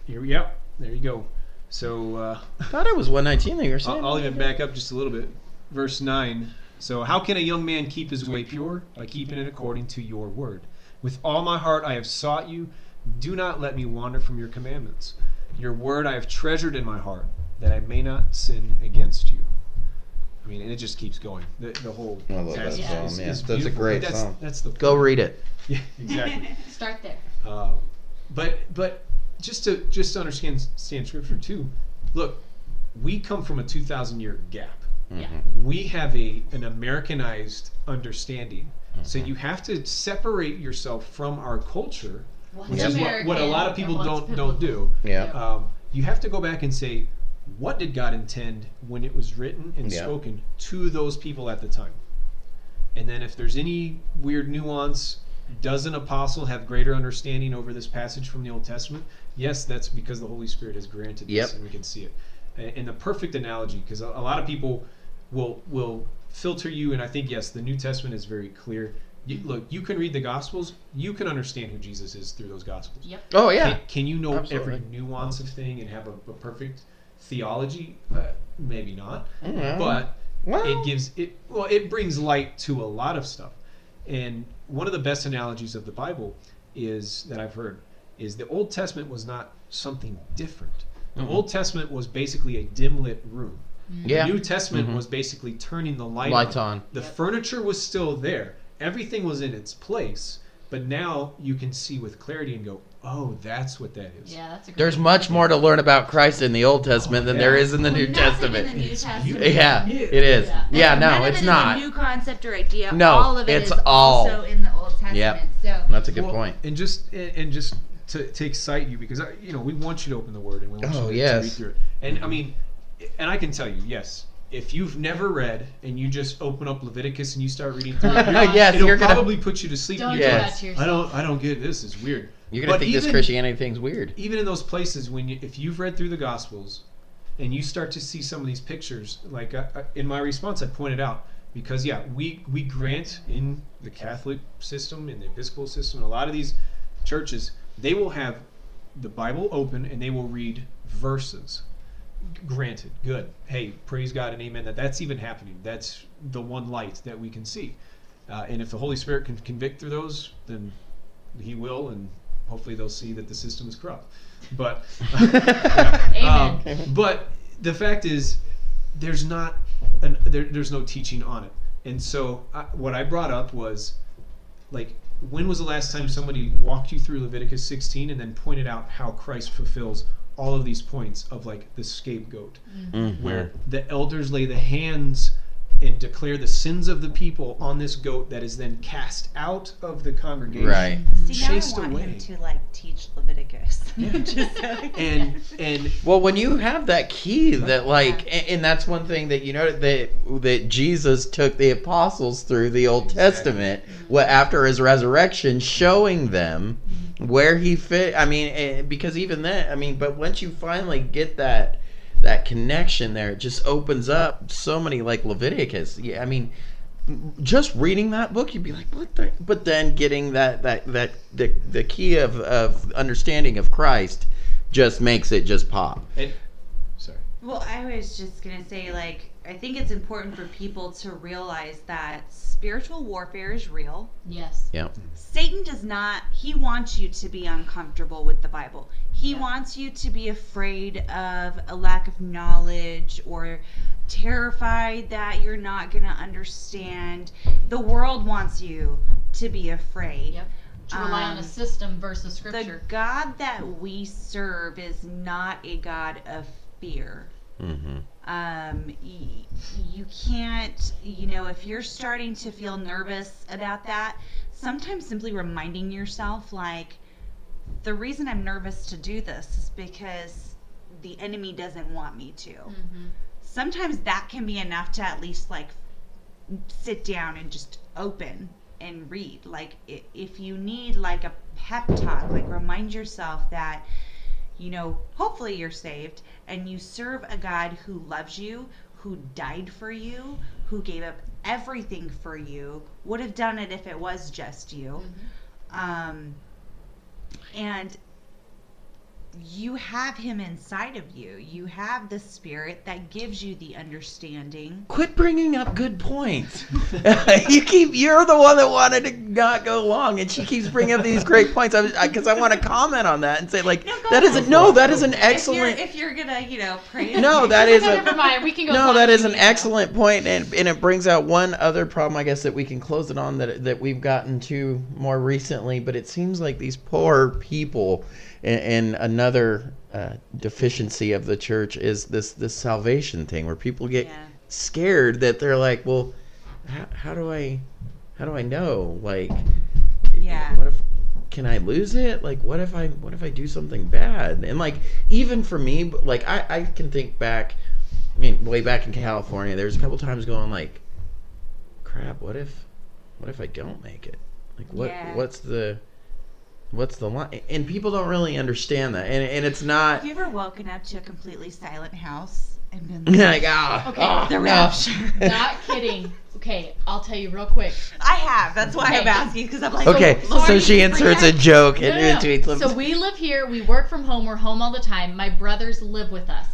Here, we go. there you go. So uh, I thought it was 119 that you were saying. I'll, I'll even back up just a little bit. Verse nine. So how can a young man keep his way pure? By keeping it according to your word. With all my heart I have sought you. Do not let me wander from your commandments. Your word I have treasured in my heart, that I may not sin against you. I mean, and it just keeps going. The, the whole I love that passage psalm, is- yeah. is That's a great that's, psalm. That's the Go read it. Yeah, exactly. start there Um, but but just to just to understand stand scripture too. Look, we come from a two thousand year gap. Yeah. Mhm. We have a an Americanized understanding. So Mhm. you have to separate yourself from our culture, What's which is what, what a lot of people don't don't do. Yeah. Um, you have to go back and say, what did God intend when it was written and Yeah. spoken to those people at the time? And then if there's any weird nuance, does an apostle have greater understanding over this passage from the Old Testament? Yes, that's because the Holy Spirit has granted this Yep. and we can see it. A- And the perfect analogy, because a, a lot of people will will filter you, and I think yes, the New Testament is very clear. You, look, you can read the Gospels, you can understand who Jesus is through those Gospels. Yep. Oh yeah. Can, can you know Absolutely. every nuance of thing and have a, a perfect theology? Uh, maybe not, Mhm. but Well, it gives it well it brings light to a lot of stuff and one of the best analogies of the bible is that i've heard is the old testament was not something different the Mhm. old testament was basically a dim lit room yeah. the new testament Mhm. was basically turning the light Lights on on. the furniture was still there everything was in its place but now you can see with clarity and go oh, that's what that is. Yeah, that's a great There's much more to learn about Christ in the Old Testament than there yeah. is in the Well, New nothing Testament. In the New Testament beautiful. Yeah, it is. Yeah. Yeah, no, it's it is not. a new concept or idea. No, all of it it's is all- also in the Old Testament. Yep. So That's a good Well, point. And just and, and just to, to excite you because I, you know we want you to open the word and we want Oh, you to, yes. to read through it. And I mean, and I can tell you, yes, if you've never read and you just open up Leviticus and you start reading through it, you're- yes, it'll you're gonna. probably put you to sleep. Don't and do you're Yes. that to yourself. I don't, I don't get this. It's weird. You're gonna But think this Christianity thing's weird. Even in those places when you, if you've read through the Gospels, and you start to see some of these pictures, like uh, uh, in my response, I pointed out because yeah, we we grant in the Catholic system, in the Episcopal system, a lot of these churches, they will have the Bible open and they will read verses. Granted, good. Hey, praise God and amen. That that's even happening. That's the one light that we can see. Uh, and if the Holy Spirit can convict through those, then He will, and hopefully they'll see that the system is corrupt. But yeah. Amen. Um, but the fact is, there's not an, there, there's no teaching on it. And so I, what I brought up was, like, when was the last time somebody walked you through Leviticus 16 and then pointed out how Christ fulfills all of these points of like the scapegoat, Mhm. where the elders lay the hands and declare the sins of the people on this goat that is then cast out of the congregation. Right. see, now I want away. him to like teach Leviticus. Just And and Well, when you have that key, that like, and, and that's one thing that you know that that Jesus took the apostles through the Old Exactly. Testament, what after his resurrection, showing them where he fit. I mean, eh, because even then, I mean, but once you finally get that that connection there, it just opens up so many like Leviticus. Yeah, I mean. Just reading that book, you'd be like, "What?" The? But then getting that that that the the key of of understanding of Christ just makes it just pop. and sorry. Well, I was just gonna say, like, I think it's important for people to realize that spiritual warfare is real. Yes. Yeah. Satan does not, he wants you to be uncomfortable with the Bible. He Yeah. wants you to be afraid of a lack of knowledge or terrified that you're not going to understand. The world wants you to be afraid. Yep. To rely on Um, a system versus scripture. The scripture. God that we serve is not a God of fear Mm-hmm. Um, y- you can't, you know, if you're starting to feel nervous about that, sometimes simply reminding yourself, like, the reason I'm nervous to do this is because the enemy doesn't want me to. hmm Sometimes that can be enough to at least, like, sit down and just open and read. Like, if you need, like, a pep talk, like, remind yourself that you know, hopefully you're saved and you serve a God who loves you, who died for you, who gave up everything for you, would have done it if it was just you. Um, and you have him inside of you. You have the spirit that gives you the understanding. Quit bringing up good points. you keep. You're the one that wanted to not go long, and she keeps bringing up these great points. I because I, want to comment on that and say like No, go that ahead. isn't. No, that is an If you're, excellent. if you're gonna, you know, praise No, that is a. never mind. We can go. No, as that long is as an we excellent point, and and it brings out one other problem. I guess that we can close it on that that we've gotten to more recently. But it seems like these poor people, and, and another uh, deficiency of the church is this this salvation thing, where people get Yeah. scared that they're like, well, how, how do I, how do I know? Like, Yeah. what if can I lose it? Like, what if I what if I do something bad? And like, even for me, like I I can think back, I mean, way back in California, there's a couple times going like, crap, what if, what if I don't make it? Like, what Yeah. what's the What's the line? And people don't really understand that, and and it's not Have you ever woken up to a completely silent house and been like, like ah, Okay, ah, the no. Not kidding. Okay, I'll tell you real quick. I have. That's why I'm asking because I'm like, Okay, Lord, so she inserts a joke No, in no, no. between some. So we live here. We work from home. We're home all the time. My brothers live with us.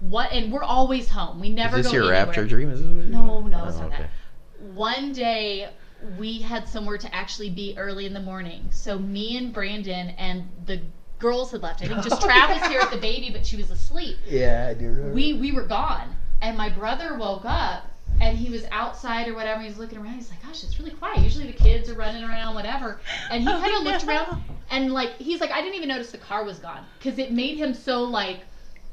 What? And we're always home. We never is this go your anywhere. rapture dream? Is this what No, doing? no, it's Oh, not okay. that. One day we had somewhere to actually be early in the morning. So me and Brandon and the girls had left. I think just Oh, Trav was yeah. here with the baby, but she was asleep. Yeah, I do remember. We we were gone, and my brother woke up and he was outside or whatever. He was looking around. He's like, "Gosh, it's really quiet. Usually the kids are running around, whatever." And he Oh, kind of looked around, and like he's like, "I didn't even notice the car was gone because it made him so like."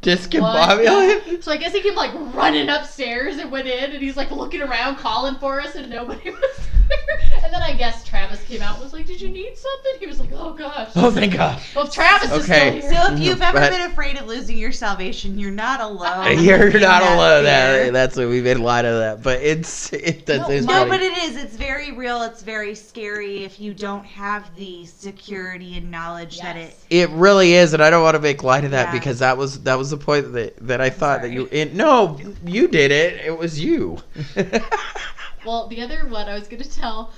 Discombobulated. So I guess he came like running upstairs and went in, and he's like looking around, calling for us, and nobody was there. And then I guess Travis came out and was like, "Did you need something?" He was like, "Oh gosh." Oh, thank God. Well, Travis is still here. So if you've ever But- been afraid of losing your salvation, you're not alone. You're not that alone. That, that's what we've been lied of that, but it's it does No, it's No, but it is. It's very real. It's very scary if you don't have the security and knowledge that it. It really is, and I don't want to make light of that Yeah. because that was that was the point that that I thought that you. In, no, you did it. It was you. Well, the other one I was going to tell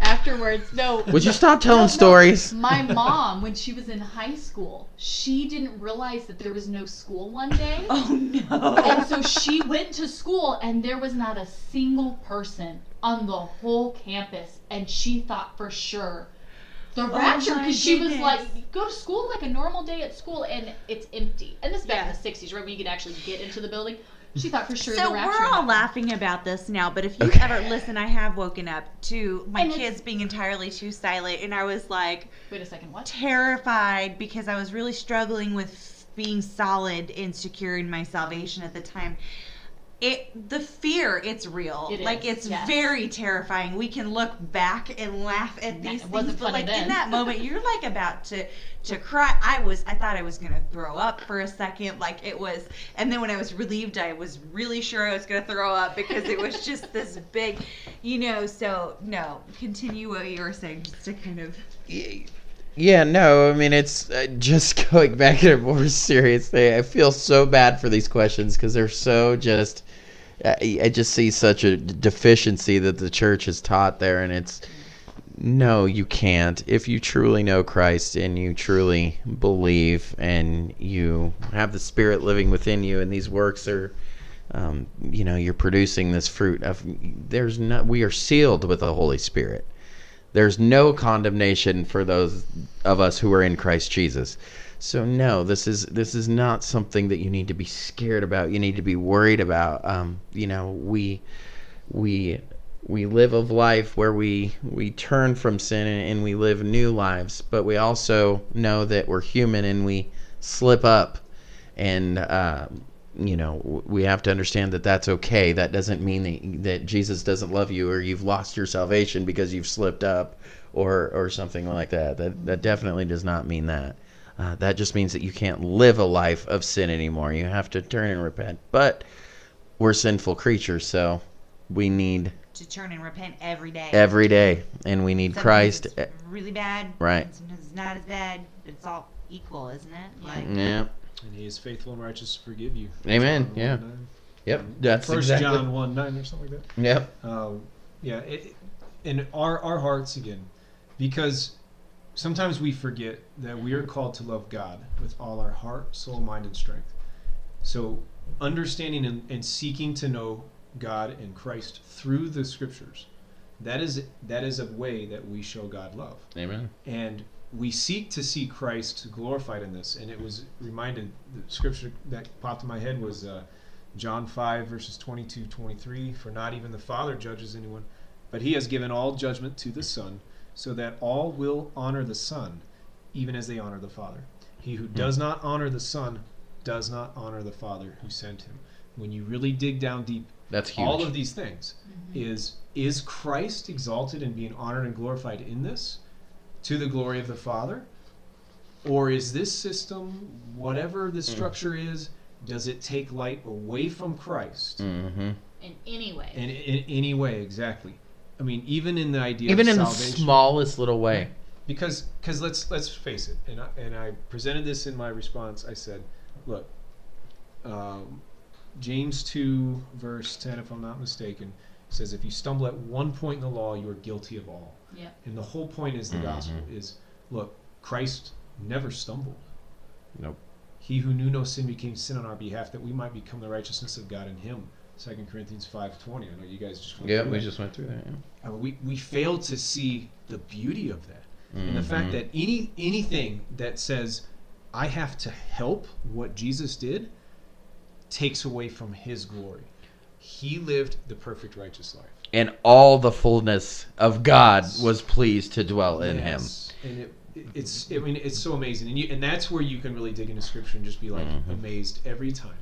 afterwards. No. Would you stop telling No, no. stories? My mom, when she was in high school, she didn't realize that there was no school one day. Oh no! And so she went to school, and there was not a single person on the whole campus, and she thought for sure the oh rapture Oh because she was like, go to school like a normal day at school, and it's empty. And this is back Yeah. in the '60s, right when you could actually get into the building. She thought for sure So the we're all happened. laughing about this now, but if you Okay. ever listen, I have woken up to my And kids being entirely too silent, and I was like Wait a second, what? terrified because I was really struggling with being solid and secure in my salvation at the time. It the fear, it's real. It like is, it's yes. very terrifying. We can look back and laugh at these it things, but funny like in that moment, you're like about to to cry. I was, I thought I was gonna throw up for a second, like it was, and then when I was relieved, I was really sure I was gonna throw up because it was just this big, you know. So no, continue what you were saying, just to kind of. Yeah, no, I mean it's uh, just going back to a more serious thing. I feel so bad for these questions because they're so just. I, just see such a deficiency that the church has taught there, and it's no, you can't. If you truly know Christ and you truly believe and you have the Spirit living within you, and these works are, um, you know, you're producing this fruit of. There's not. We are sealed with the Holy Spirit. There's no condemnation for those of us who are in Christ Jesus. So no, this is this is not something that you need to be scared about. You need to be worried about. Um, you know, we we we live of life where we we turn from sin and, and we live new lives, but we also know that we're human and we slip up, and uh, you know we have to understand that that's okay. That doesn't mean that, that Jesus doesn't love you or you've lost your salvation because you've slipped up or or something like that. That that definitely does not mean that. Uh, that just means that you can't live a life of sin anymore. You have to turn and repent. But we're sinful creatures, so we need to turn and repent every day. every day, and we need Sometimes Christ. it's really bad. Right. Sometimes it's not as bad. It's all equal, isn't it? Like Yeah. And he is faithful and righteous to forgive you. Amen. John Yeah. 1, 9. Yep. That's First exactly. John one nine or something like that. Yep. Um, yeah, it, and our our hearts again, because sometimes we forget that we are called to love God with all our heart, soul, mind, and strength. So understanding and, and seeking to know God and Christ through the Scriptures, that is that is a way that we show God love Amen. and we seek to see Christ glorified in this. And it was reminded, the scripture that popped in my head was uh, John 5, verses 22 23. For not even the Father judges anyone, but he has given all judgment to the Son, so that all will honor the Son, even as they honor the Father. He who hmm. does not honor the Son does not honor the Father who sent him. When you really dig down deep, That's huge. all of these things mm-hmm. is is Christ exalted and being honored and glorified in this to the glory of the Father? Or is this system, whatever the hmm. structure is, does it take light away from Christ mm-hmm. In any way. in, in any way exactly? I mean, even in the idea Even of in the smallest little way. because because let's let's face it, and I, and I presented this in my response. I said, look, um, James two verse ten, if I'm not mistaken, says if you stumble at one point in the law, you are guilty of all. Yeah. And the whole point is the Mhm. gospel is look, Christ never stumbled. Nope. He who knew no sin became sin on our behalf that we might become the righteousness of God in him. Second Corinthians five twenty. I know you guys just went Yeah, through we that. just went through that. Yeah. Uh, we we fail to see the beauty of that and the fact that any anything that says I have to help what Jesus did takes away from His glory. he lived the perfect righteous life. And all the fullness of God was pleased to dwell in him. And it, it- it's I mean it's so amazing, and you, and that's where you can really dig into scripture and just be like Mhm. amazed every time,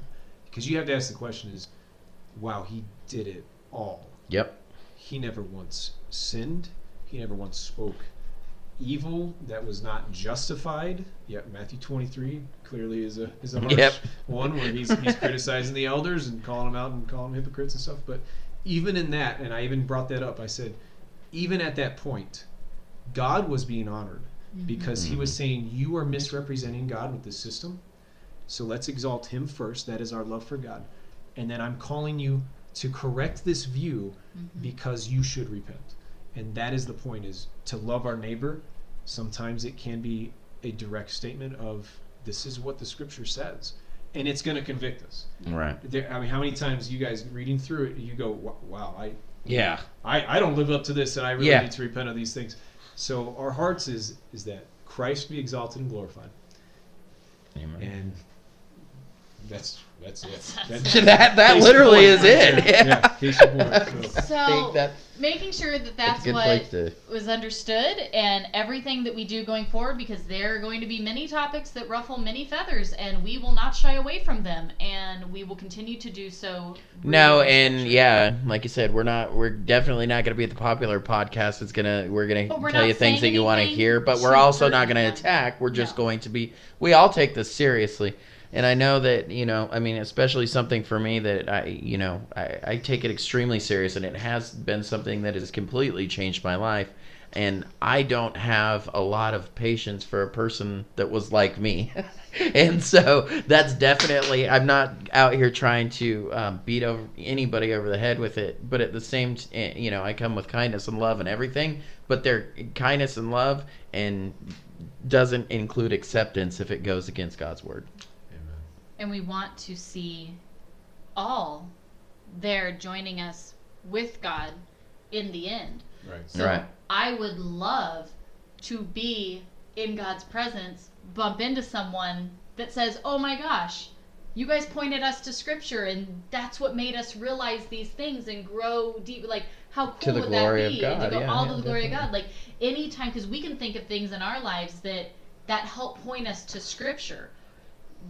because you have to ask the question: Is wow, he did it all. Yep. He never once sinned. He never once spoke evil that was not justified. Yep, Matthew 23 clearly is a is a harsh Yep. one where he's he's criticizing the elders and calling them out and calling them hypocrites and stuff. But even in that, and I even brought that up, I said, even at that point, God was being honored mm-hmm. because he was mm-hmm. saying, You are misrepresenting God with this system. So let's exalt him first. That is our love for God. And then I'm calling you to correct this view mm-hmm. because you should repent. And that is the point is to love our neighbor. Sometimes it can be a direct statement of this is what the scripture says. And it's going to convict us. Right. There, I mean, how many times you guys reading through it, you go, "Wow, I, Yeah. I, I don't live up to this, and I really Yeah. need to repent of these things." So our hearts is is that Christ be exalted and glorified, Amen. and that's that's it. That's- that that Case literally point. is it. Yeah, case in point. So, So I making sure that that's that's a good what to. was understood and everything that we do going forward because there are going to be many topics that ruffle many feathers and we will not shy away from them and we will continue to do so No, rooted and Scripture. yeah, like you said, we're not. We're definitely not going to be the popular podcast. It's gonna. We're gonna But we're tell not you things that saying you want to anything hear, but we're too also not going personal. to attack. We're just No. going to be. We all take this seriously, and I know that you know. I mean, especially something for me that I, you know, I, I take it extremely serious, and it has been something that has completely changed my life. And I don't have a lot of patience for a person that was like me. and so that's definitely, I'm not out here trying to um, beat over anybody over the head with it. But at the same, t- eh, you know, I come with kindness and love and everything. But their kindness and love and doesn't include acceptance if it goes against God's word. And we want to see all there joining us with God in the end right. So Right. I would love to be in God's presence, bump into someone that says, "Oh my gosh, you guys pointed us to scripture and that's what made us realize these things and grow deep like how cool To the would glory that of be? God, to go yeah, all yeah, to the glory definitely. of God. Like anytime because we can think of things in our lives that that help point us to scripture.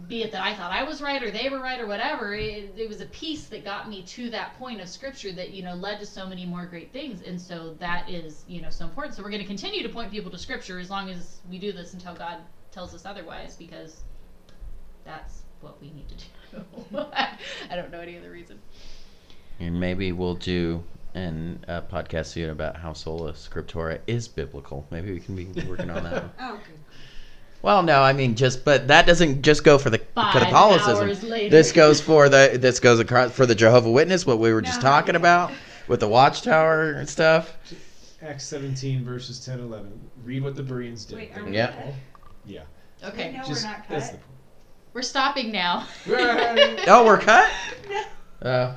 Be it that I thought I was right or they were right or whatever, it, it was a piece that got me to that point of scripture that you know led to so many more great things, and so that is you know so important. So we're going to continue to point people to scripture as long as we do this until God tells us otherwise, because that's what we need to do. I don't know any other reason. And maybe we'll do an uh, podcast soon about how sola scriptura is biblical. Maybe we can be working on that. one. Oh, good. Well, no, I mean just, but that doesn't just go for the Five Catholicism. hours later. This goes for the this goes across for the Jehovah Witness. What we were just No. talking about with the Watchtower and stuff. Acts 17 verses 10 11. Read what the Bereans did. Wait, are we Yeah. cut? Yeah. Okay, No, Just we're not that's cut. the we're stopping now. Oh, we're cut. No. Uh,